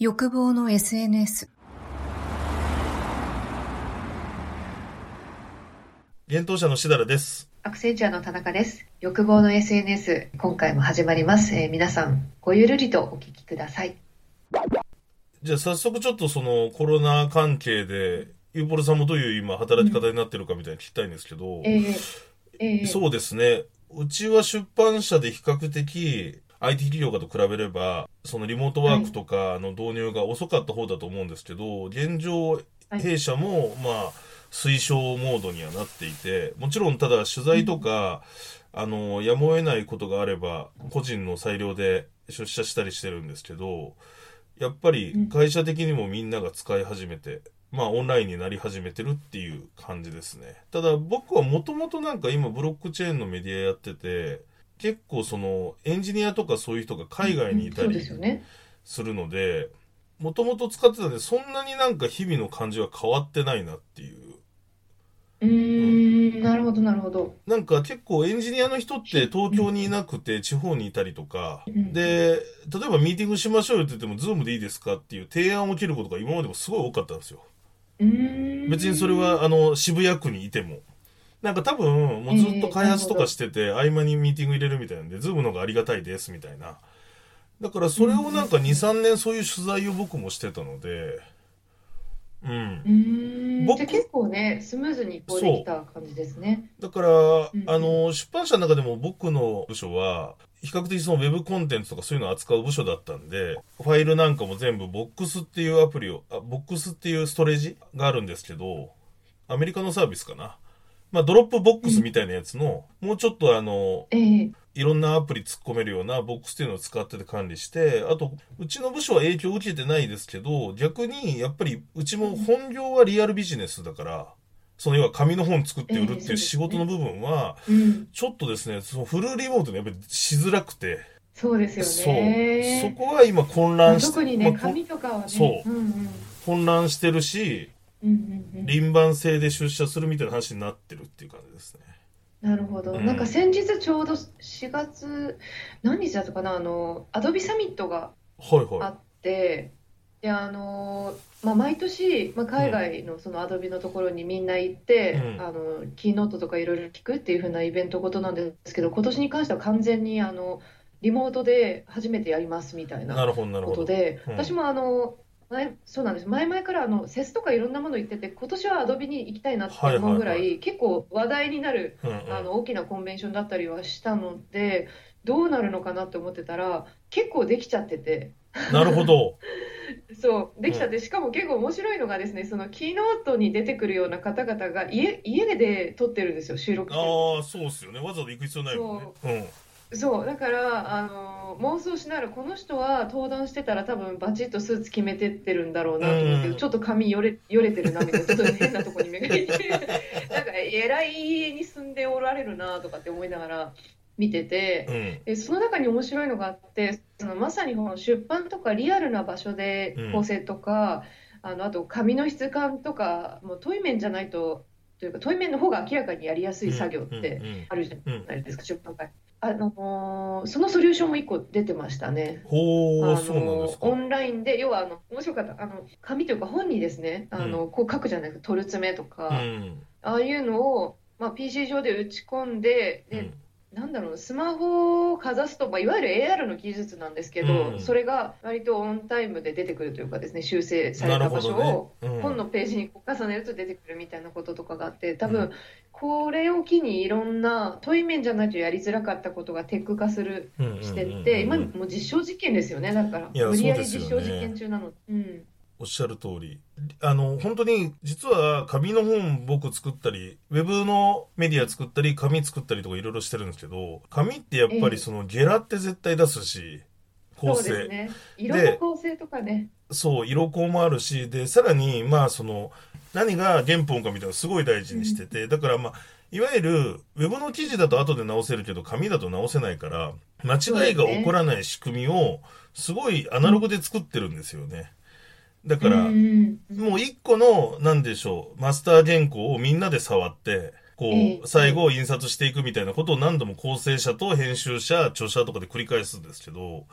欲望の SNS 幻冬者のしだらです。アクセンチュアの田中です。欲望の SNS、今回も始まります。えー皆さん、ごゆるりとお聞きください。じゃあ早速ちょっとそのコロナ関係で、ユーポルさんもどういう今働き方になってるかみたいに聞きたいんですけど、えーえーそうですね。うちは出版社で比較的 IT 企業家と比べれば、そのリモートワークとかの導入が遅かった方だと思うんですけど、現状、はい弊社も、まあ、推奨モードにはなっていて、もちろんただ取材とか、あの、やむを得ないことがあれば、個人の裁量で出社したりしてるんですけど、やっぱり会社的にもみんなが使い始めて、まあオンラインになり始めてるっていう感じですね。ただ僕はもともとなんか今ブロックチェーンのメディアやってて、結構そのエンジニアとかそういう人が海外にいたりでするので、もともと使ってたんでそんなになんか日々の感じは変わってないなっていう。うーん、なるほど、なるほど。なんか結構エンジニアの人って東京にいなくて地方にいたりとか、うんで、例えばミーティングしましょうよって言っても、ズームでいいですかっていう提案を受けることが今までもすごい多かったんですよ。別にそれは、あの、渋谷区にいても。なんか多分、もうずっと開発とかしてて、合間にミーティング入れるみたいなんで、ズームの方がありがたいです、みたいな。だからそれをなんか2、3年そういう取材を僕もしてたので、うん。僕結構ね、スムーズにこうできた感じですね。だから、んあの、出版社の中でも僕の部署は、比較的そのウェブコンテンツとかそういうのを扱う部署だったんで、ファイルなんかも全部ボックスっていうアプリを、あボックスっていうストレージがあるんですけど、アメリカのサービスかな。まあ、ドロップボックスみたいなやつの、もうちょっとあの、ええいろんなアプリ突っ込めるようなボックスっていうのを使ってて管理して、あと、うちの部署は影響を受けてないですけど、逆に、やっぱり、うちも本業はリアルビジネスだから、その要は紙の本作って売るっていう仕事の部分は、うん。ちょっとですね、そのフルリモートでやっぱりしづらくて、そうですよね。そう。そこが今混まあ乱して、特にね、紙とかはね。そううんうん。混乱してるし。輪番制で出社するみたいな話になってるっていう感じですね。なるほど。うんなんか先日ちょうど4月、何日だったかな、あの、アドビサミットがはいはあって、で、あの、まあ、毎年、まあ、海外のそのアドビのところにみんな行って、うんあの、キーノートとかいろいろ聞くっていう風なイベントごとなんですけど、今年に関しては完全にあの、リモートで初めてやりますみたいい。な。ことで、うん私もあの、前、そうなんです。前々からあの、セスとかいろんなもの行ってて、今年はアドビに行きたいなって思うぐらはいはいい、結構話題になるうんうんあの大きなコンベンションだったりはしたので、どうなるのかなって思ってたら、結構できちゃってて、なるほど。そう、できちゃって、しかも結構面白いのがですね、そのキーノートに出てくるような方々が家、家で撮ってるんですよ、収録。ああ、そうっすよね。わざわざ行く必要ないもんね。そう、だから、あの妄想しながら、この人は登壇してたら多分バチッとスーツ決めてってるんだろうなと思うけど、うんちょっと髪よれ、よれてるなみたいな、ちょっと変なとこに目がいて、なんか偉い家に住んでおられるなとかって思いながら見てて、うん。その中に面白いのがあってそのまさにこの出版とかリアルな場所でうん構成とか、あのあと紙の質感とかもう対面じゃないとというか対面の方が明らかにやりやすい作業ってうんうんうんあるじゃうんないですか、出版会。あのーそのソリューションも一個出てましたね。ほう、あのそうなんですか。オンラインで要はあの面白かったあの紙というか本にですねあの、こう書くじゃないですか取る爪とか、うん。ああいうのを、まあ、PC 上で打ち込んでで、うんなんだろうスマホをかざすと、まあ、いわゆる AR の技術なんですけど、うん。それが割とオンタイムで出てくるというかですね修正された場所を本のページに重ねると出てくるみたいなこととかがあって多分うんこれを機にいろんな対面じゃないとやりづらかったことがテック化するしてって今もう実証実験ですよね。だから無理やり実証実験中なの。うんおっしゃる通り。あの、本当に、実は紙の本僕作ったり、ウェブのメディア作ったり、紙作ったりとかいろいろしてるんですけど、紙ってやっぱええりそのゲラって絶対出すし、構そうです成。ね色の構成とかねそう、色光もあるし、で、さらに、まあその、何が原本かみたいなのをすごい大事にしてて、だからまあ、いわゆる、ウェブの記事だと後で直せるけど、紙だと直せないから、間違いが起こらない仕組みを、すごいアナログで作ってるんですよね。だから、もう一個の、なんでしょう、マスター原稿をみんなで触って、こええう、最後印刷していくみたいなことを何度も構成者と編集者、著者とかで繰り返すんですけど、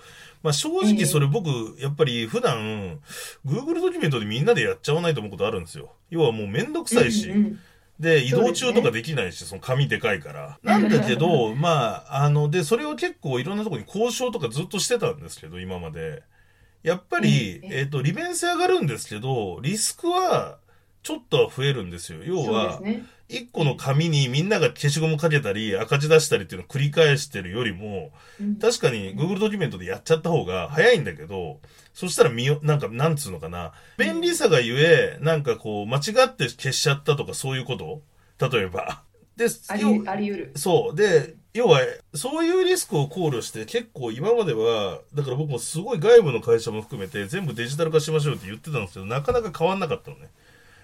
まあ正直それ僕、やっぱり普段、Google ドキュメントでみんなでやっちゃわないと思うことあるんですよ。要はもうめんどくさいし、うんうんで、移動中とかできないし、その紙でかいから。なんだけど、まあ、あの、で、それを結構いろんなところに交渉とかずっとしてたんですけど、今まで。やっぱり、うんえっ、と、利便性上がるんですけど、リスクは、ちょっとは増えるんですよ。要は。一個の紙にみんなが消しゴムかけたり、赤字出したりっていうのを繰り返してるよりも、うん確かに Google ドキュメントでやっちゃった方が早いんだけど、そしたら見よ、なんか、なんつうのかな。便利さがゆえ、なんかこう、間違って消しちゃったとかそういうこと？例えば。で、あり得る。そう。で、要は、そういうリスクを考慮して、結構今までは、だから僕もすごい外部の会社も含めて、全部デジタル化しましょうって言ってたんですけど、なかなか変わんなかったのね。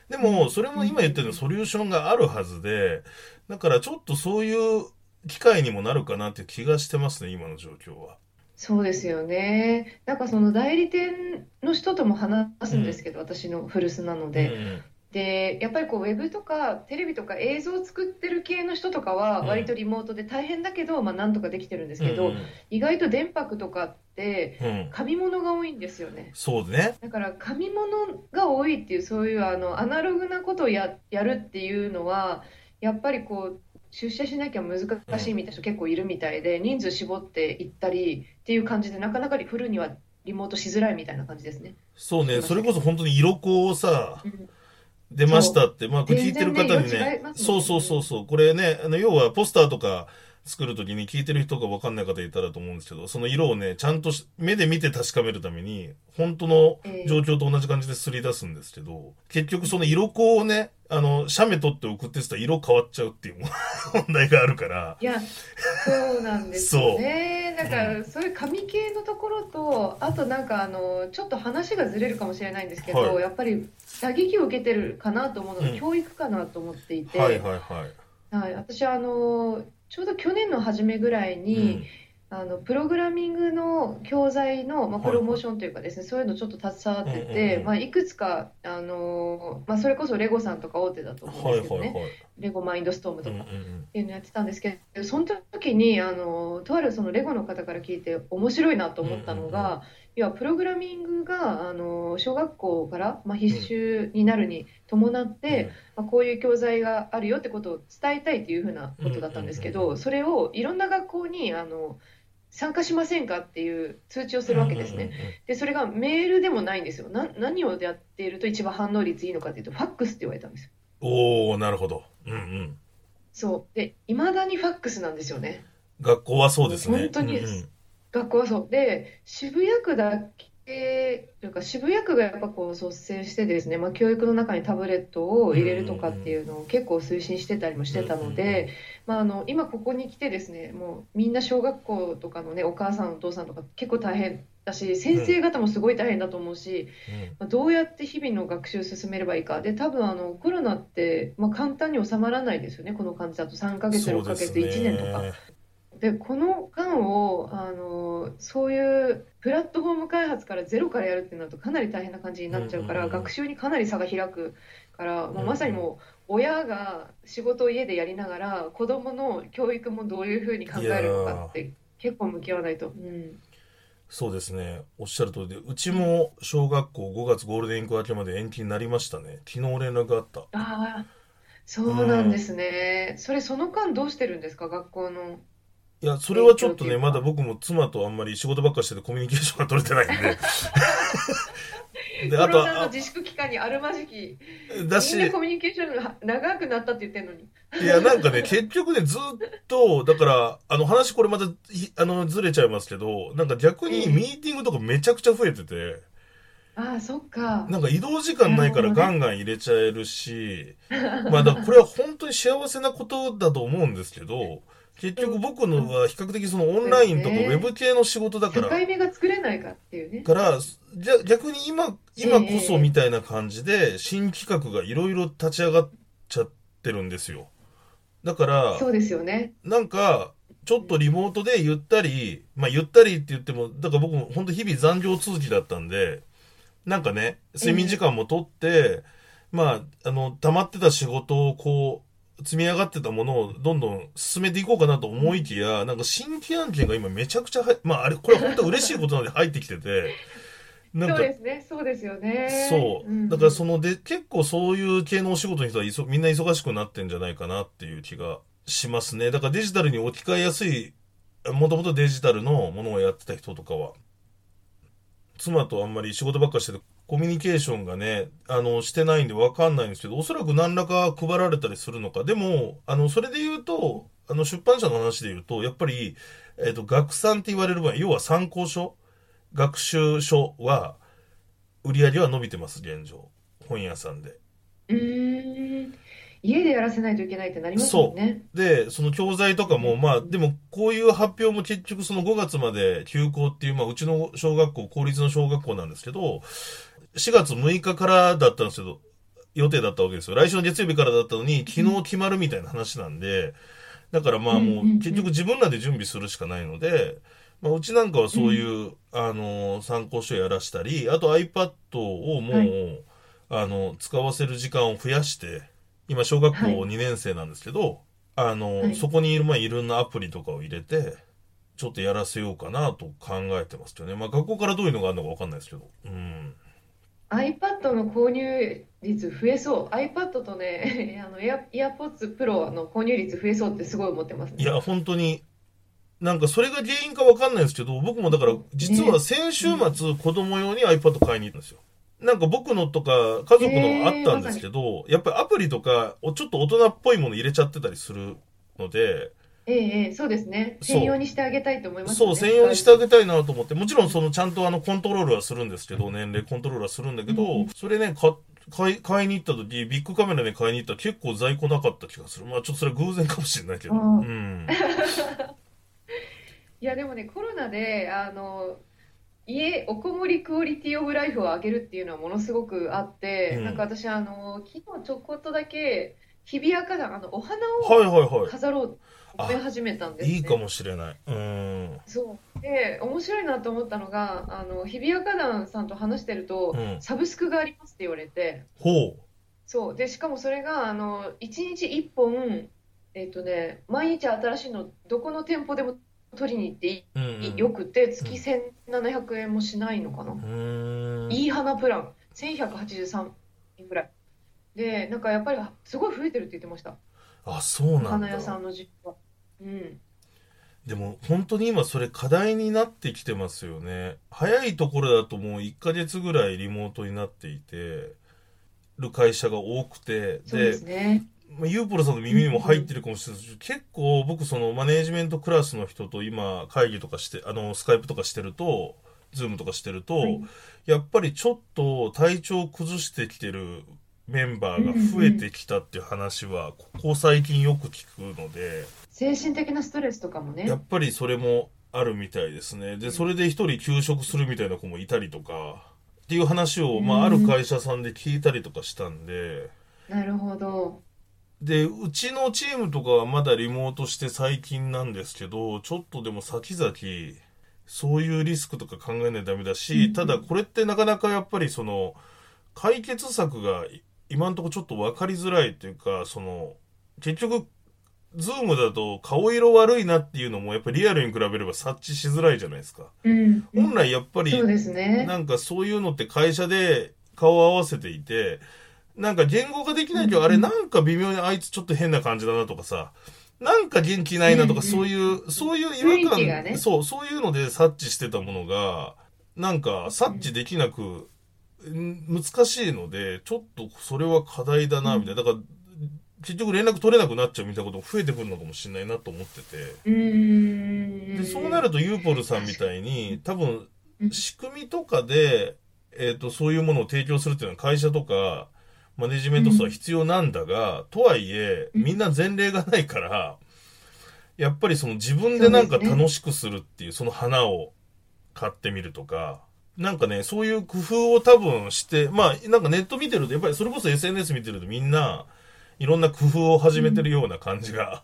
でも、それも今言ってるのソリューションがあるはずで、だからちょっとそういう機会にもなるかなっていう気がしてますね、今の状況は。そうですよね。なんかその代理店の人とも話すんですけど、私の古巣なので。うんで、やっぱりこうウェブとかテレビとか映像を作ってる系の人とかはうん割とリモートで大変だけど、まあなんとかできてるんですけど、うん意外と電白とかってうん。紙物が多いんですよね。そうね。だから紙物が多いっていうそういうあのアナログなことをや、やるっていうのはやっぱりこう出社しなきゃ難しいみたいな人結構いるみたいで、人数絞っていったりっていう感じでなかなかフルにはリモートしづらいみたいな感じですね。そうね。それこそ本当に色子をさ、うん出ましたって、まあ、これ聞いてる方にね。そうそうそうそう、これね、あの、要はポスターとか作るときに聞いてる人がわかんない方いたらと思うんですけど、その色をね、ちゃんとし目で見て確かめるために、本当のええ。状況と同じ感じで擦り出すんですけど、結局その色子をね、あの、写メ撮って送ってたら色変わっちゃうっていう 問題があるから、いや、そうなんですよね。だから、そういう紙系のところと、あとなんか、あの、ちょっと話がずれるかもしれないんですけど、はい。やっぱり打撃を受けてるかなと思うのが、うん。教育かなと思っていて、はいはいはい。はい、私はあの、ちょうど去年の初めぐらいに、あのプログラミングの教材の、まあ、はいプロモーションというかですね、そういうのちょっと携わってうんうんて、うん。まあ、いくつか、あのまあ、それこそレゴさんとか大手だとうん、思うんですけどね、はいはいはい。レゴマインドストームとか。うんうんうん。っていうのやってたんですけど、その時にあのとあるそのレゴの方から聞いて面白いなと思ったのが、うんうんう要はプログラミングがあの小学校から、まあ、必修になるに伴って、まあ、こういう教材があるよってことを伝えたいというふうなことだったんですけうんうんど、それをいろんな学校にあの参加しませんかっていう通知をするわけですね。うんうんうんで、それがメールでもないんですよ。な何をやっていると一番反応率いいのかっていうと、ファックスって言われたんですよ。おー、なるほど。うんうん。そう。で、いまだにファックスなんですよね。学校はそうですね。本当にうんうん学校はそう。で、渋谷区だけ、というか渋谷区がやっぱこう率先してですね、まあ、教育の中にタブレットを入れるとかっていうのを結構推進してたりもしてたので、まあ、あの今ここに来てですね、もうみんな小学校とかのね、お母さんお父さんとか結構大変だし、先生方もすごい大変だと思うし、まあどうやって日々の学習を進めればいいか。で、多分あのコロナって、まあ、簡単に収まらないですよね、この感じだと3ヶ月、6ヶ月、1年とか。で、この間を、あの、そういうプラットフォーム開発からゼロからやるってなるとかなり大変な感じになっちゃうから、うんうんうん学習にかなり差が開くから、もうまさにうんもう親が仕事を家でやりながら、子供の教育もどういうふうに考えるのかって結構向き合わないと。うん。そうですね。おっしゃる通りで、うちも小学校5月ゴールデンウィーク明けまで延期になりましたね。昨日連絡があった。ああ、そうなんですね。それその間どうしてるんですか、学校の。いや、それはちょっとね、まだ僕も妻とあんまり仕事ばっかしててコミュニケーションが取れてないんで。で、あとは、自粛期間にあるまじき、あだし、みんなコミュニケーションが長くなったって言ってるのに。いや、なんかね、結局ね、ずっと、だから、あの話これまた、ひあの、ずれちゃいますけど、なんか逆にミーティングとかめちゃくちゃ増えてて、ああ、そっか。なんか移動時間ないからガンガン入れちゃえるし、まあだこれは本当に幸せなことだと思うんですけど、結局僕のは比較的そのオンラインとかウェブ系の仕事だから、境目が作れないかっていうね。から、じゃ逆に今、今こそみたいな感じで、新企画がいろいろ立ち上がっちゃってるんですよ。だから、そうですよね。なんか、ちょっとリモートでゆったり、まあゆったりって言っても、だから僕も本当日々残業続きだったんで、なんかね、睡眠時間もとって、まあ、あの、溜まってた仕事をこう、積み上がってたものをどんどん進めていこうかなと思いきや、なんか新規案件が今めちゃくちゃは、まああれ、これは本当嬉しいことなんで入ってきてて、なんかそう、ですね、そうですよね。そう。んだからそので、結構そういう系のお仕事の人はいそみんな忙しくなってんじゃないかなっていう気がしますね。だからデジタルに置き換えやすい、もともとデジタルのものをやってた人とかは、妻とあんまり仕事ばっかしてて、コミュニケーションがね、あの、してないんでわかんないんですけど、おそらく何らか配られたりするのか。でも、あの、それで言うと、あの、出版社の話で言うと、やっぱり、えっ、と、学産って言われる場合、要は参考書、学習書は、売り上げは伸びてます、現状。本屋さんで。うーん。家でやらせないといけないってなりますもんね。で、その教材とかも、まあ、でも、こういう発表も結局その5月まで休校っていう、まあ、うちの小学校、公立の小学校なんですけど、4月6日からだったんですけど、予定だったわけですよ。来週の月曜日からだったのに、昨日決まるみたいな話なんで、だからまあもうんうんうんう、結局自分らで準備するしかないので、まあ、うちなんかはそういう、あの、参考書やらしたり、あと iPad をもう、はいあの、使わせる時間を増やして、今小学校はい2年生なんですけど、あの、はいそこにいる、まあ、いろんなアプリとかを入れて、ちょっとやらせようかなと考えてますけどね。まあ、学校からどういうのがあるのかわかんないですけど。うん。iPad の購入率増えそう。iPad とね、あの、エア、AirPods Pro の購入率増えそうってすごい思ってますね。いや、本当に、なんかそれが原因かわかんないんですけど、僕もだから、実は先週末、子供用に iPad 買いに行ったんですよ。なんか僕のとか家族のあったんですけど、やっぱりアプリとか、おちょっと大人っぽいもの入れちゃってたりするので、ええ、ええ、そうですね。専用にしてあげたいと思いますそう、ね。専用にしてあげたいなと思って、もちろんそのちゃんとあのコントロールはするんですけど、年齢コントロールはするんだけど、うんそれね、か買い、買いに行った時、ビッグカメラで買いに行ったら結構在庫なかった気がする。まあちょっとそれは偶然かもしれないけど。うん。いや、でもね、コロナで、あの、家、おこもりクオリティオブライフを上げるっていうのはものすごくあって、うんなんか私、あの、昨日ちょこっとだけ、日比谷花壇、あの、お花はいをはいは飾ろうと思い始めたんですい。いいね。かもしれない。うん。そう。で、面白いなと思ったのが、あの、日比谷花壇さんと話してると、うんサブスクがありますって言われて、ほそう。で、しかもそれが、あの、1日1本、えっとね、毎日新しいの、どこの店舗でも取りに行っていい、う。うん、うん。よくて、月1700円もしないのかな。うーん。いい花プラン、1183円ぐらい。で、なんかやっぱり、すごい増えてるって言ってました。あ、そうなん花屋さだ。んの実家。うん。でも本当に今それ課題になってきてますよね。早いところだともう1ヶ月ぐらいリモートになっていて、る会社が多くて、そうですね。まあユーポロさんの耳にも入ってるかもしれないですけど、結構僕そのマネージメントクラスの人と今会議とかして、あの、スカイプとかしてると、ズームとかしてると、はいやっぱりちょっと体調崩してきてるメンバーが増えてきたっていう話は、ここ最近よく聞くので、精神的なストレスとかもね。やっぱりそれもあるみたいですね。で、それで一人休職するみたいな子もいたりとか、っていう話を、まあ、ある会社さんで聞いたりとかしたんで、なるほど。で、うちのチームとかはまだリモートして最近なんですけど、ちょっとでも先々、そういうリスクとか考えないとダメだし、んただこれってなかなかやっぱりその、解決策がい今んとこちょっと分かりづらいっていうか、その、結局、ズームだと顔色悪いなっていうのもやっぱりリアルに比べれば察知しづらいじゃないですか。うん。本来やっぱりね。なんかそういうのって会社で顔を合わせていて、なんか言語化できないけど、あれなんか微妙にあいつちょっと変な感じだなとかさ、なんか元気ないなとか、うんうんそういう、そういう違和雰囲気がね感、そう、そういうので察知してたものが、なんか察知できなく、ん難しいので、ちょっとそれは課題だな、みたいな。だから、結局連絡取れなくなっちゃうみたいなことも増えてくるのかもしれないなと思ってて。で、そうなるとユーポルさんみたいに、多分うん、仕組みとかで、えっ、と、そういうものを提供するっていうのは会社とか、マネジメント数は必要なんだが、とはいえ、うん。みんな前例がないから、やっぱりその自分でなんか楽しくするっていう、その花を買ってみるとか、なんかね、そういう工夫を多分して、まあ、なんかネット見てると、やっぱりそれこそ SNS 見てるとみんな、いろんな工夫を始めてるような感じが。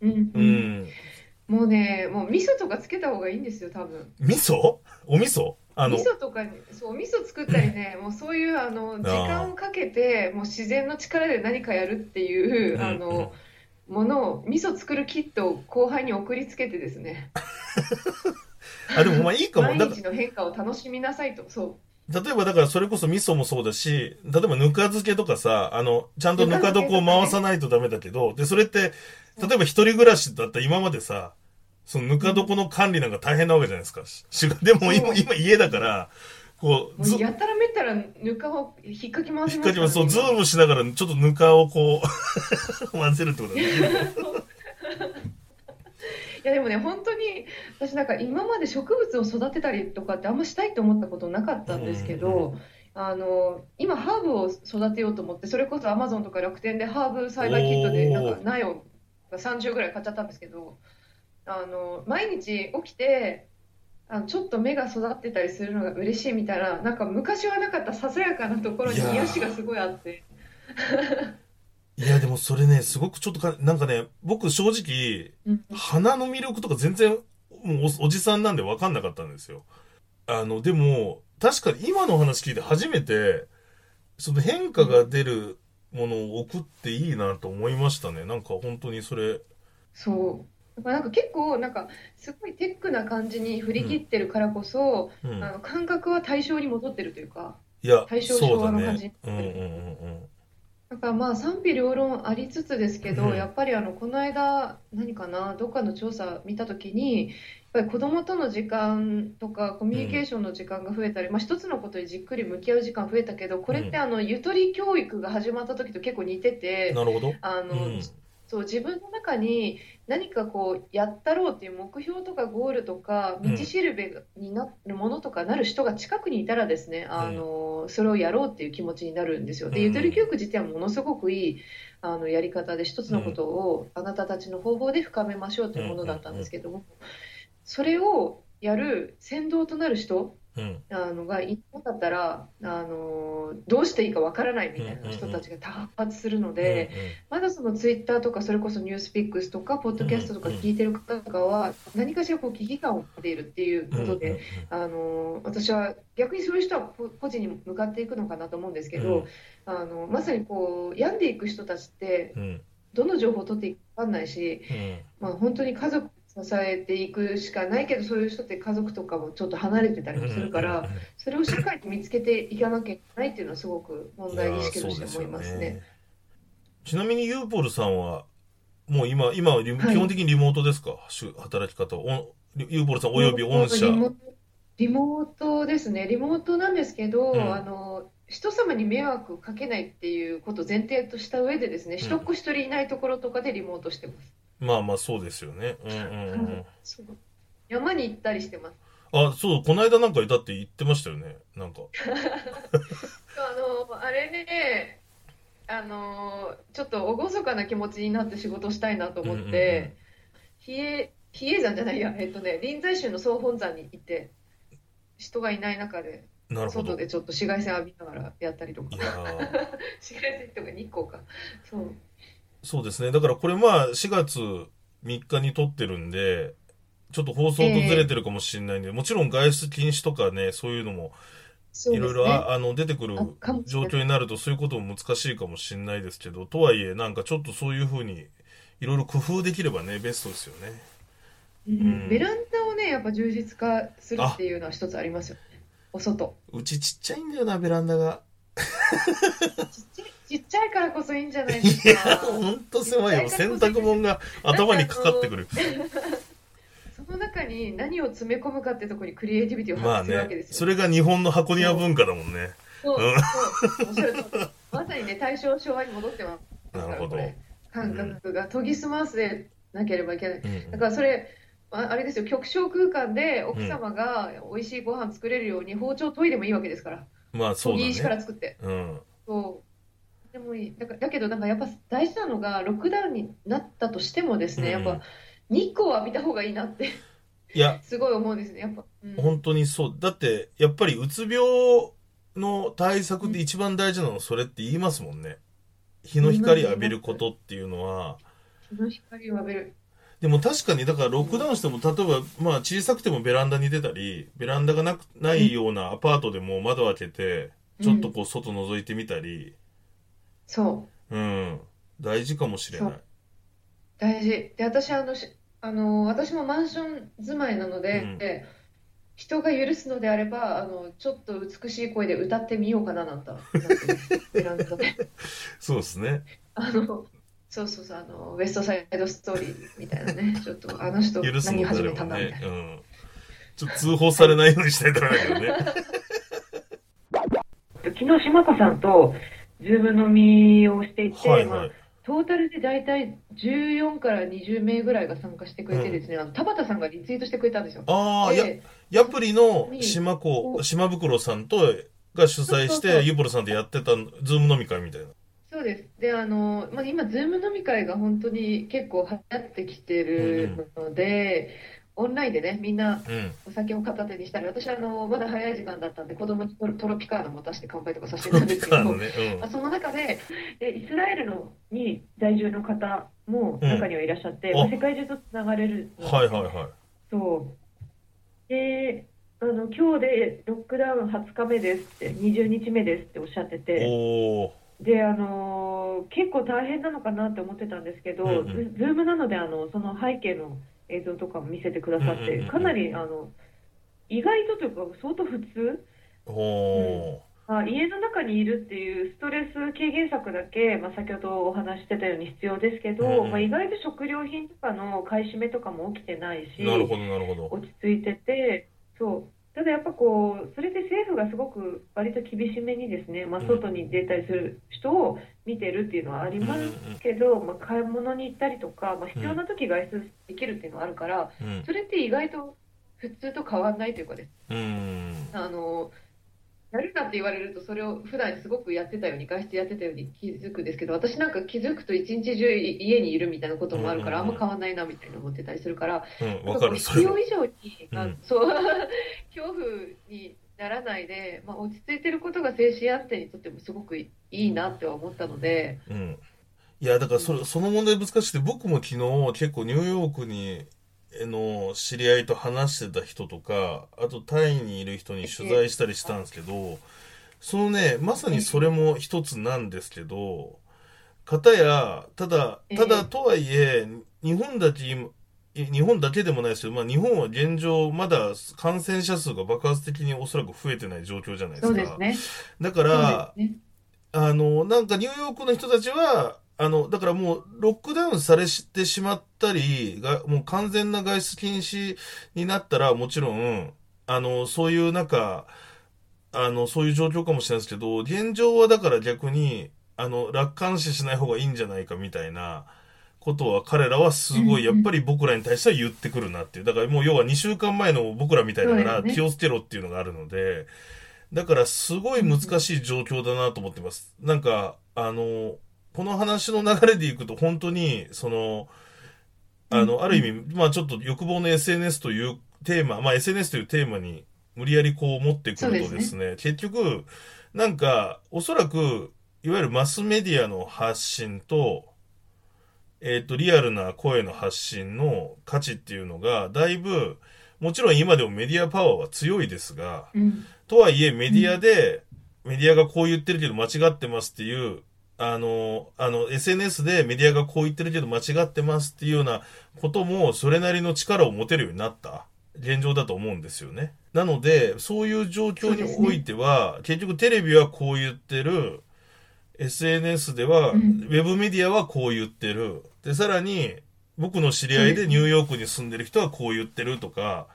うんううんん。もうね、もう味噌とかつけた方がいいんですよ、多分。味噌？お味噌？あの味、噌とかに、そう、お味噌作ったりね、もうそういう、あの、時間をかけて、もう自然の力で何かやるっていう、うんあの、ものを、味噌作るキットを後輩に送りつけてですね、あ、でもまあいいかも。毎日の変化を楽しみなさいと、そら例えばだからそれこそ味噌もそうだし、例えばぬか漬けとかさ、あの、ちゃんとぬか床を回さないとダメだけど、で、それって、例えば一人暮らしだったら今までさ、そのぬか床の管理なんか大変なわけじゃないですか。しでも今、今家だから、こう。う、ずもうやたらめったらぬかを引っかき回し引っますかきます。そう、ズ今ームしながらちょっとぬかをこう、混ぜるってことだね。いやでもね、本当に私なんか今まで植物を育てたりとかってあんましたいと思ったことなかったんですけど、あの今ハーブを育てようと思って、それこそアマゾンとか楽天でハーブ栽培キットでなんか苗を30ぐらい買っちゃったんですけど、あの毎日起きてあのちょっと芽が育ってたりするのが嬉しいみたいな、なんか昔はなかったささやかなところに癒しがすごいあって。いや、でもそれね、すごくちょっとか、なんかね、僕正直、うん花の魅力とか全然、もうおおじさんなんで分かんなかったんですよ。あの、でも、確かに今の話聞いて初めて、その変化が出るものを送っていいなと思いましたね。なんか本当にそれ、そう。だからなんか結構なんかすごいテックな感じに振り切ってるからこそ、うん。あの感覚は対象に戻ってるというか、いや、大正そうだ昭和の感じね。うんうんうんだからまあ賛否両論ありつつですけど、うんやっぱりあのこの間、何かな、どっかの調査見たときに、やっぱり子供との時間とかコミュニケーションの時間が増えたり、まあ、一つのことにじっくり向き合う時間増えたけど、これってあのゆとり教育が始まった時と結構似てうん。て、なるほど。あの、うん。そう自分の中に何かこうやったろうっていう目標とかゴールとかうん。道しるべになるものとかなる人が近くにいたらですね、あのそれをやろうっていう気持ちになるんですよ。で、うん。ゆとり教育自体はものすごくいいあのやり方で一つのことをあなたたちの方法で深めましょうというものだったんですけども、それをやる先導となる人うん。あのがいなかったらあのどうしていいかわからないみたいな人たちが多発するので。まだそのツイッターとかそれこそニュースピックスとかポッドキャストとか聞いてる方とかは何かしらこう危機感を持っているっていううんうん。ことで、あの私は逆にそういう人はこ個人に向かっていくのかなと思うんですけど、あのまさにこう病んでいく人たちってどの情報を取っていいか分かんないし、うん。まあ、本当に家族支えていくしかないけどそういう人って家族とかもちょっと離れてたりもするから、それをしっかりと見つけていかなきゃいけないっていうのはすごく問題意識として思いますね。ちなみにユーポルさんは、もう今、今基本的にリモートですか、しゅ働き方は。おユーポルさんおよび御社。リモリモートですね、リモートなんですけど、うんあの人様に迷惑かけないっていうことを前提とした上でですね、ん一っ子一人いないところとかでリモートしてます。まあまあそうですよね。うんうんうん。そ う山に行ったりしてます。あ、そう、この間なんかいたって言ってましたよね。なんか。あのあれね、あのちょっと厳かな気持ちになって仕事したいなと思って、比叡比叡山じゃないや、えっとね、臨済宗の総本山に行って、人がいない中で、外でちょっと紫外線浴びながらやったりとか。紫外線とか日光か。そう。そうですね。だからこれまあ4月3日に撮ってるんで、ちょっと放送とずれてるかもしれないんで、もちろん外出禁止とかね、そういうのもいろいろ、ね。ああの出てくる状況になるとそういうことも難しいかもしれないですけど、とはいえなんかちょっとそういうふうにいろいろ工夫できればね、ベストですよね。うんうんベランダをね、やっぱ充実化するっていうのは一つありますよね。お外。うちちっちゃいんだよな、ベランダが。ちっちゃいからこそいいんじゃないですいや、か。ほんと狭いよ。洗濯物が頭にかかってくる。その中に何を詰め込むかってところにクリエイティビティをまあね発揮するわけで、すよ。それが日本の箱庭文化だもんね。そうまさにね、大正昭和に戻ってます。なるほど感覚が研ぎ澄ませなければいけない。うんだからそれ、ああれですよ、極小空間で奥様が美味しいご飯作れるように包丁研いでもいいわけですから。まあそうだ研ぎ石かね。ら作って。うん。そう。でもいい。だからだけど、なんかやっぱ大事なのが、ロックダウンになったとしてもですね、やっうんぱ日光を浴びた方がいいなって、いや、すごい思うんですね、やっぱ。うん本当にそう。だって、やっぱりうつ病の対策で一番大事なのはそれって言いますもんね。日の光浴びることっていうのは、日の光を浴びる。でも確かに、だからロックダウンしても、例えば、まあ小さくてもベランダに出たり、ベランダがなく、ないようなアパートでも窓開けて、ちょっとこう外覗いてみたり、そう。うん、大事かもしれない。大事。で、私、あの、しあの、私もマンション住まいなので、うん人が許すのであれば、あの、ちょっと美しい声で歌ってみようかななんてなってベランダで。そうですね。あの、そうそうそう、あの、ウエストサイドストーリーみたいなね、ちょっと、あの人何始めたんだみたい。な。うん。ちょっと通報されないようにしたいところだけどね。昨日、島子さんと、ズーム飲みをしていて、まあはいはい。トータルで大体14から20名ぐらいが参加してくれてですね、あの田畑さんがリツイートしてくれたんですよ。ああ、や、でヤプリのに島子、お島袋さんと、が主催して、うユーポルさんとやってた、ズーム飲み会みたいな。そうです。で、あの、まあ、今、ズーム飲み会が本当に結構流行ってきてるので、オンラインでね、みんなうん。お酒を片手にしたり、私、あの、まだ早い時間だったんで、子供にトロピカーナ持たせて乾杯とかさせてたんですけど、ね、まあその中で、でイスラエルのに在住の方も中にはいらっしゃって、うん世界中とつながれるうん。はいはいはい。そう。で、あの、今日でロックダウン20日目ですって、20日目ですっておっしゃってて、おー。で、あのー結構大変なのかなって思ってたんですけど、うんうん。ズズームなので、あの、その背景の映像とかも見せてくださって、うんうんうん。うんかなり、あの、意外とというか、相当普通、おー。まあ、家の中にいるっていうストレス軽減策だけ、まあ、先ほどお話ししてたように必要ですけど、うんうん。まあ、意外と食料品とかの買い占めとかも起きてないし。落ち着いてて、そう、ただやっぱこう、それで政府がすごく割と厳しめにですね、まあ、うん外に出たりする人を見てるっていうのはありうんますけど、まあ、買い物に行ったりとか、まあ、必要な時外出できるっていうのはあるから、うん。それって意外と普通と変わらないというかです、うん。あの、やるなって言われると、それを普段すごくやってたように、外出やってたように気づくんですけど、私なんか気づくと一日中家にいるみたいなこともあるから、あうんま変わんないなみたいな思ってたりするから、うん。か。必要以上に、あうんそう 恐怖にならないで、まあ、落ち着いてることが精神安定にとってもすごくいいなっては思ったので、うん。いや、だからそれ、その問題難しくて、僕も昨日結構ニューヨークに、の知り合いと話してた人とか、あとタイにいる人に取材したりしたんですけど、そのね、まさにそれも一つなんですけど、方や、ただ、ただとはいえ、日本だけ今、日本だけでもないですけど、まあ日本は現状まだ感染者数が爆発的におそらく増えてない状況じゃないですか。すね。だから、ね。あの、なんかニューヨークの人たちは、あの、だからもうロックダウンされてしまったり、が、もう完全な外出禁止になったらもちろん、あの、そういうなんか、あの、そういう状況かもしれないですけど、現状はだから逆に、あの、楽観視しない方がいいんじゃないかみたいなことは彼らはすごい、やっぱり僕らに対しては言ってくるなっていう。だからもう要は2週間前の僕らみたいだから気をつけろっていうのがあるので、だからすごい難しい状況だなと思ってます。なんか、あの、この話の流れでいくと本当に、その、あの、ある意味、まあちょっと欲望の SNS というテーマ、まあ SNS というテーマに無理やりこう持ってくるとですね、結局、なんか、おそらく、いわゆるマスメディアの発信と、えっ、と、リアルな声の発信の価値っていうのが、だいぶ、もちろん今でもメディアパワーは強いですが、うん。とはいえメディアで、メディアがこう言ってるけど間違ってますっていう、あの、あの、SNS でメディアがこう言ってるけど間違ってますっていうようなことも、それなりの力を持てるようになった。現状だと思うんですよね。なので、そういう状況においては、結局テレビはこう言ってる、SNS では、ウうん。ェブメディアはこう言ってる。で、さらに、僕の知り合いでニューヨークに住んでる人はこう言ってるとか、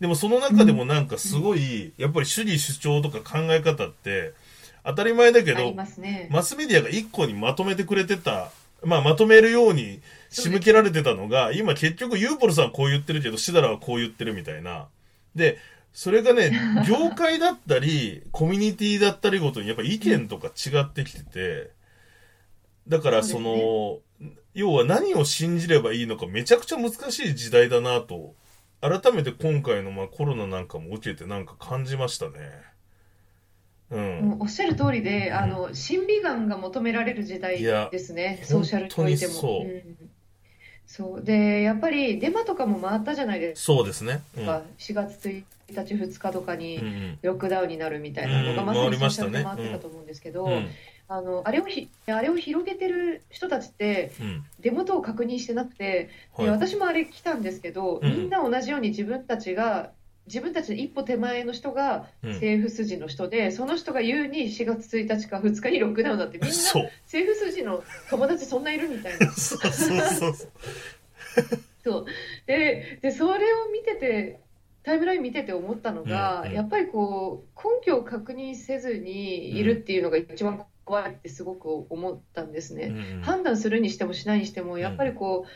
でもその中でもなんかすごい、やっぱり主義主張とか考え方って、当たり前だけどね。マスメディアが一個にまとめてくれてた、まあまとめるように仕向けられてたのが、今結局ユーポルさんはこう言ってるけど、シダラはこう言ってるみたいな。で、それがね、業界だったり、コミュニティだったりごとにやっぱ意見とか違ってきてて、だからその、要は何を信じればいいのかめちゃくちゃ難しい時代だなと、改めて今回のまあコロナなんかも受けてなんか感じましたね。うん。おっしゃる通りで、あの、審美眼が求められる時代ですね、ソーシャルにおいても。そううんそう。で、やっぱりデマとかも回ったじゃないですそうですね。うん。か。4月1日、2日とかにんロックダウンになるみたいなのが、うんまさにソーシャルで回ってたと思うんですけど、うんあの、あれをひ、あれを広げてる人たちって、うん。出元を確認してなくて、ではい。私もあれ来たんですけど、うんみんな同じように自分たちが、自分たちの一歩手前の人がうん政府筋の人で、その人が言うに4月1日か2日にロックダウンだって、みんな。政府筋の友達そんないるみたいな。そうそうそうそう。そうででそれを見ててタイムライン見てて思ったのが、うんうんやっぱりこう根拠を確認せずにいるっていうのが一番怖いってすごく思ったんですね。うんうん判断するにしてもしないにしてもやっぱりこう、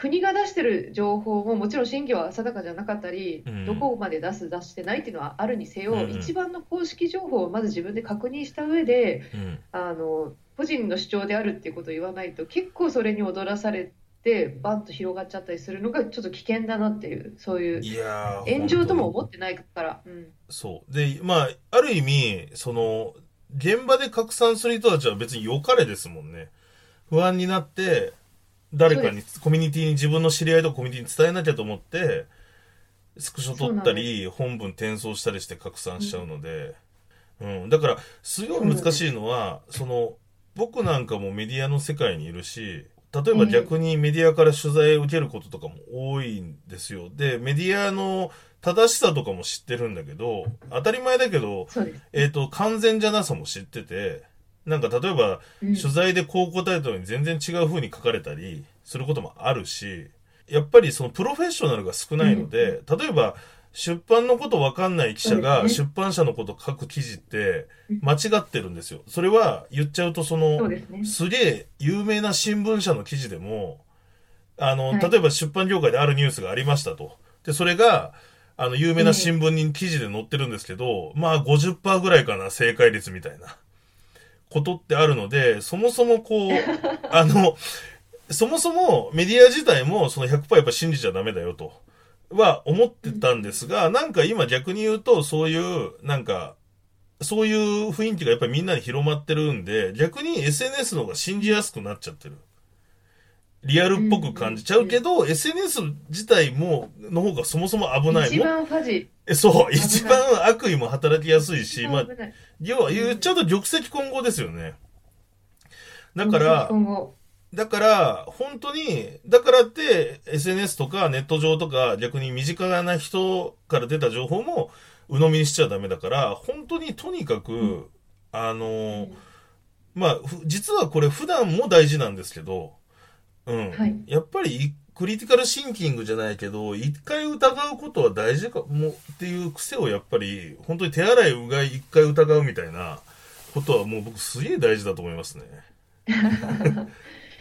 国が出してる情報ももちろん真偽は定かじゃなかったり、うん。どこまで出す出してないっていうのはあるにせよ、うん。うん一番の公式情報をまず自分で確認した上でうん。あの個人の主張であるっていうことを言わないと結構それに踊らされてバンと広がっちゃったりするのがちょっと危険だなっていうそういう炎上とも思ってないから、うん、そう。で、まあ、ある意味、その、現場で拡散する人たちは別に良かれですもんね。不安になって、誰かに、コミュニティに自分の知り合いとかコミュニティに伝えなきゃと思って、スクショ撮ったり、本文転送したりして拡散しちゃうので、うん。だから、すごい難しいのは、その、僕なんかもメディアの世界にいるし、例えば逆にメディアから取材を受けることとかも多いんですよ。で、メディアの正しさとかも知ってるんだけど、当たり前だけど、えっ、と、完全じゃなさも知ってて、なんか例えば、うん。取材でこう答えたのに全然違う風に書かれたりすることもあるし、やっぱりそのプロフェッショナルが少ないので、例えば出版のことわかんない記者が出版社のこと書く記事ってうん。間違ってるんですよ。それは言っちゃうとその、すげえ有名な新聞社の記事でも、あの、はい。例えば出版業界であるニュースがありましたと。で、それが、あの、有名な新聞に記事で載ってるんですけど、まあ50%ぐらいかな、正解率みたいなことってあるので、そもそもこう、あの、そもそもメディア自体もその100%やっぱ信じちゃダメだよとは思ってたんですが、なんか今逆に言うとそういう、なんか、そういう雰囲気がやっぱりみんなに広まってるんで、逆に SNS の方が信じやすくなっちゃってる。リアルっぽく感じちゃうけど、SNS 自体も、の方がそもそも危ない。一も番ファジえそう、一番悪意も働きやすいし、まあ、要は言っちゃうと玉石混合ですよね。だから、だから、本当に、だからって SNS とかネット上とか逆に身近な人から出た情報も鵜呑みにしちゃダメだから、本当にとにかく、ん。あの、まあ、ふ実はこれ普段も大事なんですけど、うん。はい。やっぱりクリティカルシンキングじゃないけど、一回疑うことは大事かもっていう癖をやっぱり、本当に手洗いうがい一回疑うみたいなことはもう僕すげえ大事だと思いますね。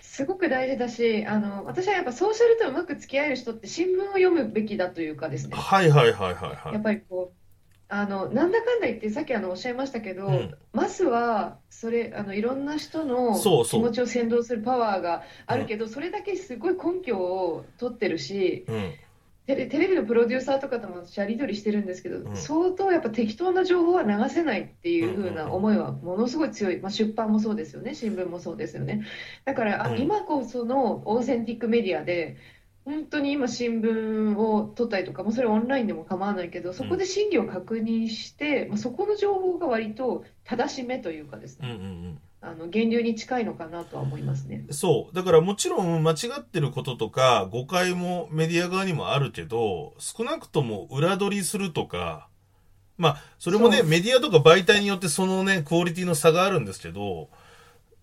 すごく大事だしあの私はやっぱソーシャルとうまく付き合える人って新聞を読むべきだというかですねはいはいはいはいはい。やっぱりこうあのなんだかんだ言ってさっきあのおっしゃいましたけど、うん。まずはそれあのいろんな人の気持ちを先導するパワーがあるけど、それだけすごい根拠を取ってるしうん。テレ、テレビのプロデューサーとかともやり取りしてるんですけど、うん。相当やっぱ適当な情報は流せないっていう風なん。思いはものすごい強い、まあ、出版もそうですよね、新聞もそうですよね。だから、あうん。今こそのオーセンティックメディアで、本当に今、新聞を取ったりとか、もうそれオンラインでも構わないけど、そこで真偽を確認して、まあ、そこの情報が割と正しめというかですね、うんうんうん。あの源流に近いのかなとは思いますね。そう。だからもちろん間違ってることとか誤解もメディア側にもあるけど、少なくとも裏取りするとか、まあ、それもね、メディアとか媒体によってそのね、クオリティの差があるんですけど、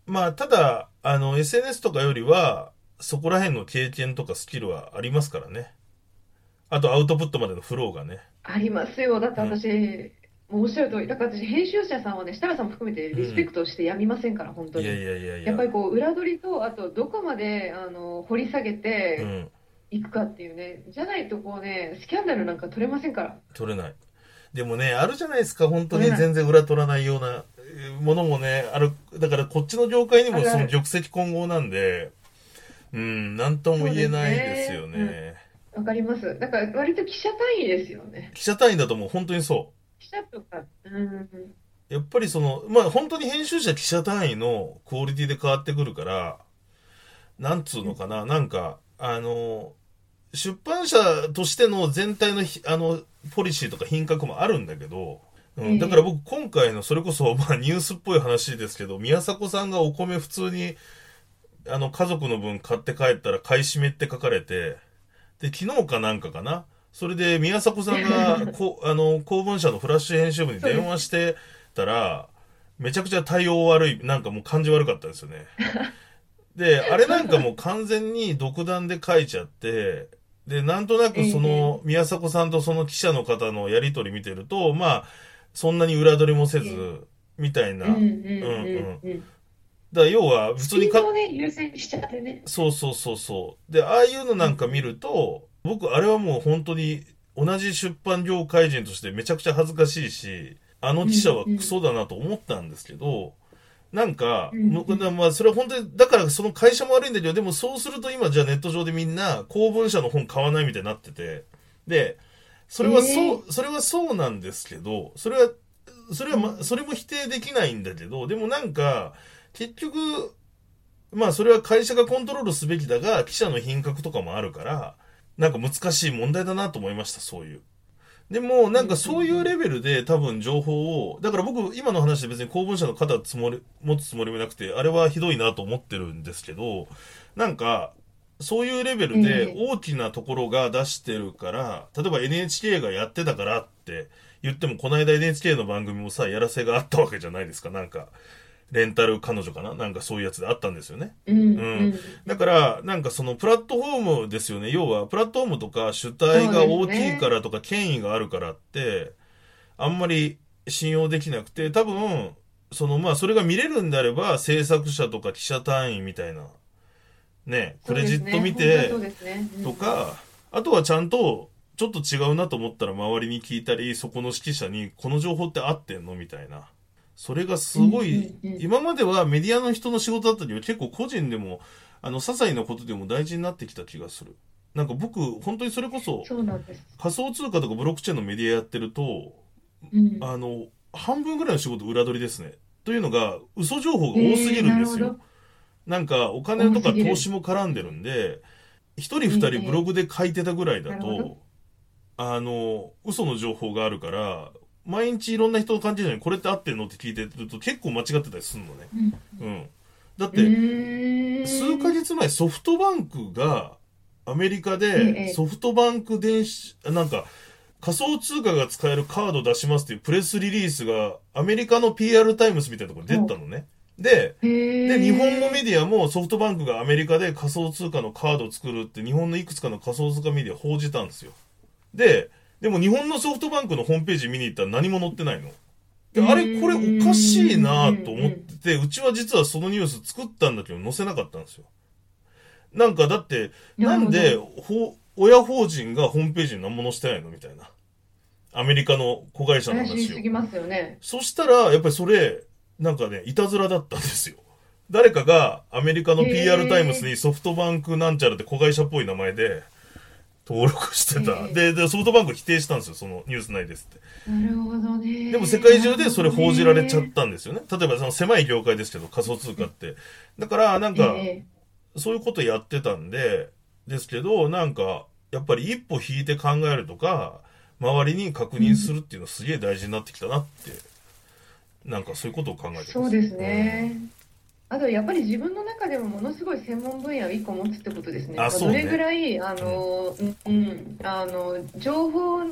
まあ、ただ、あの、SNS とかよりは、そこら辺の経験とかスキルはありますからね。あとアウトプットまでのフローがね。ありますよ。だって私、もうおっしゃる通り、だから私、編集者さんはね、設楽さんも含めてリスペクトしてやみませんから、本当に。いやいやいやいや。やっぱりこう、裏取りと、あと、どこまで、あの、掘り下げうてん。いくかっていうね、じゃないとこうね、スキャンダルなんか取れませんから。取れない。でもね、あるじゃないですか、本当に取れない全然裏取らないようなえーものもね、ある。だからこっちの業界にもあるあるその玉石混合なんで、うん、なんとも言えないですよね。わかります。だから、割と記者単位ですよね。記者単位だともう本当にそ記者とか、うん、う。やっぱりその、まあ本当に編集者記者単位のクオリティで変わってくるから、なんつうのかな、なんか、あの、出版社としての全体のひあの、ポリシーとか品格もあるんだけど、うん、だから僕今回のそれこそ、まあニュースっぽい話ですけど、宮迫さんがお米普通に、あの、家族の分買って帰ったら買い占めって書かれて、で、昨日かなんかかな？それで宮迫さんが、こあの、公文社のフラッシュ編集部に電話してたら、めちゃくちゃ対応悪い、なんかもう感じ悪かったですよね。で、あれなんかもう完全に独断で書いちゃって、で、なんとなくその、宮迫さんとその記者の方のやりとり見てると、まあ、そんなに裏取りもせず、みたいな。うんうんうんうんうん。だから要は、普ス通にかね、優先しちゃってね。そうそうそうそう。で、ああいうのなんか見ると、僕、あれはもう本当に同じ出版業界人としてめちゃくちゃ恥ずかしいし、あの記者はクソだなと思ったんですけど、なんか、うんもうまあ、それは本当に、だからその会社も悪いんだけど、でもそうすると今じゃあネット上でみんな公文社の本買わないみたいになってて、で、それはそう、それはそうなんですけど、それは、それはま、それも否定できないんだけど、でもなんか、結局、まあそれは会社がコントロールすべきだが、記者の品格とかもあるから、なんか難しい問題だなと思いました、そういう。でも、なんかそういうレベルで多分情報を、だから僕今の話で別に公文社の肩つもり、持つつもりもなくて、あれはひどいなと思ってるんですけど、なんか、そういうレベルで大きなところが出してるから、例えば NHK がやってたからって言っても、この間 NHK の番組もさ、やらせがあったわけじゃないですか、なんか。レンタル彼女かな？なんかそういうやつであったんですよね。うんううんん。だから、なんかそのプラットフォームですよね。要は、プラットフォームとか主体が大きいからとか権威があるからって、あんまり信用できなくて、多分、そのまあそれが見れるんであれば、制作者とか記者単位みたいな、ね、クレジット見てと、か、あとはちゃんと、ちょっと違うなと思ったら周りに聞いたり、そこの指揮者に、この情報って合ってんの？みたいな。それがすごい、今まではメディアの人の仕事だったけど、結構個人でも、あの、些細なことでも大事になってきた気がする。なんか僕、本当にそれこそ。仮想通貨とかブロックチェーンのメディアやってると、うん。あの、半分ぐらいの仕事裏取りですね。というのが、嘘情報が多すぎるんですよえーなんか、お金とか投資も絡んでるんで、一人二人ブログで書いてたぐらいだと、あの、嘘の情報があるから、毎日いろんな人の感じにこれって合ってんのって聞いてると結構間違ってたりするのね。うんうん。だっうて、数ヶ月前ソフトバンクがアメリカえでえソフトバンク電子、なんか仮想通貨が使えるカード出しますっていうプレスリリースがアメリカの PR タイムスみたいなところに出たのね。で、で、日本のメディアもソフトバンクがアメリカで仮想通貨のカードを作るって日本のいくつかの仮想通貨メディア報じたんですよ。で、でも日本のソフトバンクのホームページ見に行ったら何も載ってないの。であれこれおかしいなと思ってて、うちは実はそのニュース作ったんだけど載せなかったんですよ。なんかだって、なんで、ほ親法人がホームページに何も載せてないのみたいな。アメリカの子会社の話を怪しす。ぎますよね。そしたら、やっぱりそれ、なんかね、いたずらだったんですよ。誰かがアメリカの PR タイムズにソフトバンクなんちゃらって子会社っぽい名前で登録してた。へーで、で、ソフトバンク否定したんですよ、そのニュースないですって。なるほどね。でも世界中でそれ報じられちゃったんですよね。例えばその狭い業界ですけど、仮想通貨って。だから、なんか、えそういうことやってたんで、ですけど、なんか、やっぱり一歩引いて考えるとか、周りに確認するっていうのすげえ大事になってきたなって、なんかそういうことを考えてます。えそうですね。あとやっぱり自分の中でもものすごい専門分野を一個持つってことですね。あそうね。どれぐらいあの、うんうん、あの情報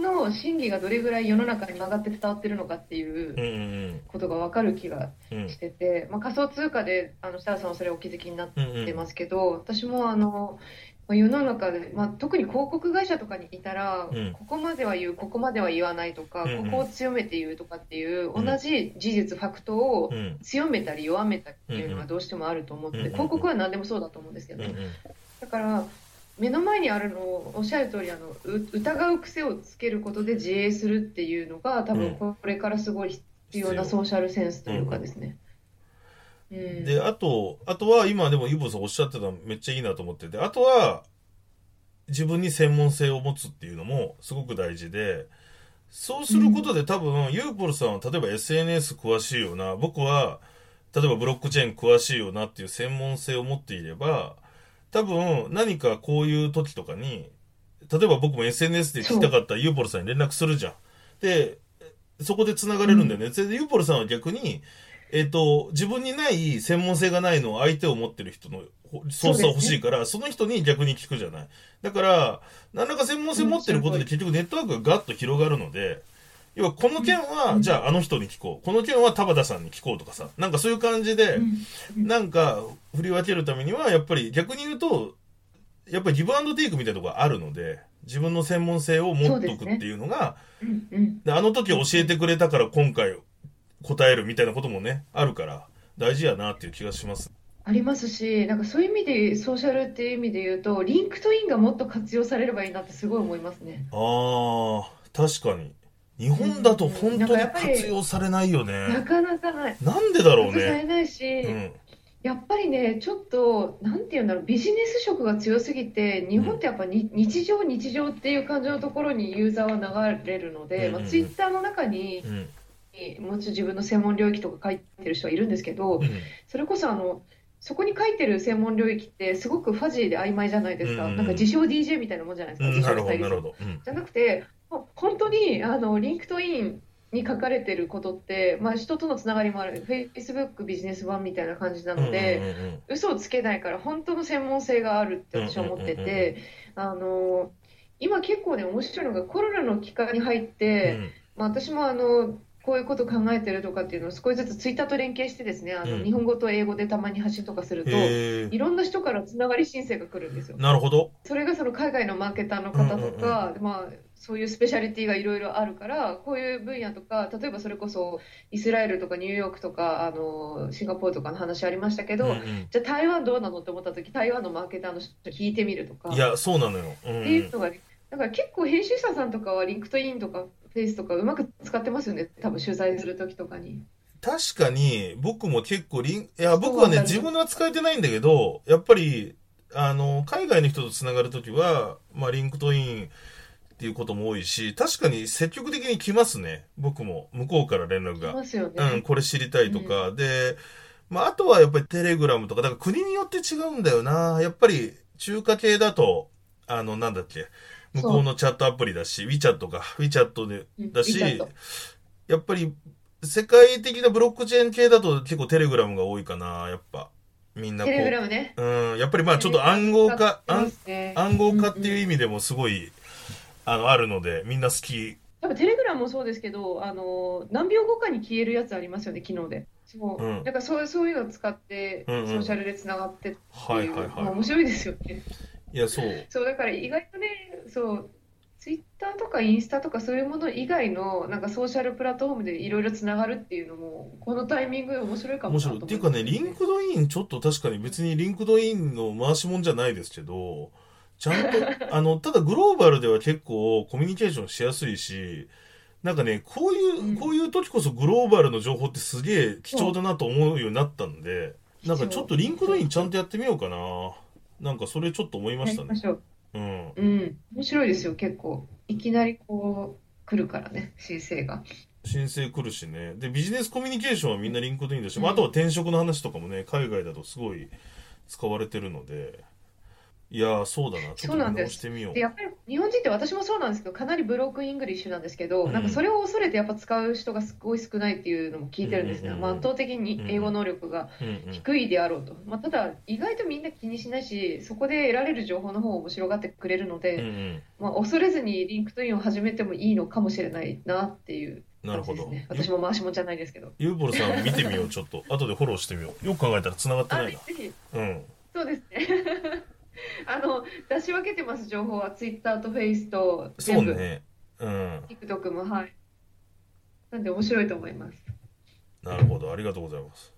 の真偽がどれぐらい世の中に曲がって伝わってるのかっていううんうんことが分かる気がうんうん。してて、まあ、仮想通貨であの設楽さんはそれをお気づきになっうんうんてますけど、私もあのまあ世の中で、まあ、特に広告会社とかにいたら、うん。ここまでは言う、ここまでは言わないとか、うんうん。ここを強めて言うとかっていう、うん。同じ事実、ファクトをうん。強めたり弱めたりっていうのがどうしてもあると思って、うんうん広告は何でもそうだと思うんですけど、うんうんだから、目の前にあるのをおっしゃる通りあのう疑う癖をつけることで自衛するっていうのが多うん。分これからすごい必要なソーシャルセンスというかですね。うんで、あと、あとは今でもイボさんおっしゃってたのめっちゃいいなと思ってて、あとは自分に専門性を持つっていうのもすごく大事で、そうすることで多分、ユーポルさんは例えば SNS 詳しいよな、僕は例えばブロックチェーン詳しいよなっていう専門性を持っていれば、多分何かこういう時とかに、例えば僕も SNS で聞きたかったユーポルさんに連絡するじゃん。で、そこで繋がれるんだよね。で、ユーポルさんは逆に、えっ、と、自分にない専門性がないのを相手を持ってる人のソースは欲しいから、そ,、の人に逆に聞くじゃない。だから、何らか専門性持ってることで結局ネットワークがガッと広がるので、要はこの件は、うん。じゃああの人に聞こう。この件は田畑さんに聞こうとかさ、なんかそういう感じで、うん。なんか振り分けるためには、やっぱり逆に言うと、やっぱりギブアンドテイクみたいなところがあるので、自分の専門性を持っとくっていうのが、うんうん。であの時教えてくれたから今回答えるみたいなこともね、あるから、大事やなっていう気がします。ありますし、なんかそういう意味で、ソーシャルっていう意味で言うと、リンクトインがもっと活用されればいいなってすごい思いますね。ああ、確かに。日本だと本当に活用されないよなね。かなかない。なんでだろう活用さね。れないし、うん。やっぱりね、ちょっと、なんていうんだろう、ビジネス色が強すぎて、日本ってやっぱに日常、日常っていう感じのところにユーザーは流れるので、まあ、うんうんうんツイッターの中にうん。もちろん自分の専門領域とか書いてる人はいるんですけど、うん。それこそあの、そこに書いてる専門領域ってすごくファジーで曖昧じゃないですか。うん。うんなんか自称 DJ みたいなもんじゃないですか。うん、自なるほど、称スタイリスト。じゃなくて、ほ本当にあのリンクトインに書かれてることって、まあ、人とのつながりもある、フェイスブックビジネス版みたいな感じなので、うんうんうんうん。嘘をつけないから、本当の専門性があるって私は思ってて、あの今結構ね、面白いのがコロナの期間に入って、まあ、私もあのこういうこと考えてるとかっていうのを少しずつツイッターと連携してですね、あのうん日本語と英語でたまに発信とかすると、へいろんな人からつながり申請が来るんですよえ。。なるほど。それがその海外のマーケターの方とか、まあ、そういうスペシャリティがいろいろあるから、こういう分野とか、例えばそれこそイスラエルとかニューヨークとか、あのシンガポールとかの話ありましたけど、うんうんじゃあ台湾どうなのって思った時台湾のマーケターの人に聞いてみるとか、いや、そうなのよ。う。っていうんのが、だから結構編集者さんとかはリンクトインとかフェイスとかうまく使ってますよね、多分取材する時とかに。確かに、僕も結構リン、いや、僕はね、自分では使えてないんだけど、やっぱり、あの、海外の人とつながるときは、まあ、リンクトインっていうことも多いし、確かに積極的に来ますね。僕も、向こうから連絡いが。ますようん、ね。これ知りたいとか、で、まあ、あとはやっぱりテレグラムとか、だから国によって違うんだよな。やっぱり中華系だと、あの、なんだっけ、向こうのチャットアプリだし、WeChat か、WeChat で、うんだしやっぱり世界的なブロックチェーン系だと結構テレグラムが多いかな、やっぱ。みんなこテレグラう。ムね。うん、やっぱりまあちょっと暗号化、暗暗暗号化っていううん意味でもすごい、あの、あるので、みんな好き。多分テレグラムもそうですけど、あの何秒後かに消えるやつありますよね、機能で。そう、うんだからそうそういうのを使って、うんうんソーシャルでつながってってはいいう、はいはい。まあ面白いですよね。いや、そう。そう、だから意外とね、そう、ツイッターとかインスタとかそういうもの以外の、なんかソーシャルプラットフォームでいろいろつながるっていうのも、このタイミングで面白いかも面白い。っていうかね、リンクドインちょっと確かに別にリンクドインの回しもんじゃないですけど、ちゃんと、あの、ただグローバルでは結構コミュニケーションしやすいし、なんかね、こういう、うんこういう時こそグローバルの情報ってすげえ貴重だなと思うようになったんで、なんかちょっとリンクドインちゃんとやってみようかな。なんかそれちょっと思いましたね。う。うん。うん、面白いですよ、結構。いきなりこう、来るからね、申請が。申請来るしね。で、ビジネスコミュニケーションはみんなリンクドインだし、まあ、うんあとは転職の話とかもね、海外だとすごい使われてるので、いやー、そうだな。ちょっと見そうなんです直してみようで、。やっぱり日本人って私もそうなんですけど、かなりブロークンイングリッシュなんですけど、うんなんかそれを恐れてやっぱ使う人がすごい少ないっていうのも聞いてるんですね。うんうんうんまあ、圧倒的に英語能力が。低いであろうと。まあ、ただ、意外とみんな気にしないし、そこで得られる情報の方を面白がってくれるのうんうで、ん。まあ、恐れずにリンクトインを始めてもいいのかもしれないなっていうなるほどね。。私も回しもんじゃないですけど。ユーボルさん見てみよう、ちょっと。後でフォローしてみよう。よく考えたら繋がってあ、ないな。ぜひ、うん。そうですね。あの、出し分けてます、情報は。ツイッターとフェイスとそう。ね。うん。TikTok も、はい。なんで面白いと思います。なるほど。ありがとうございます。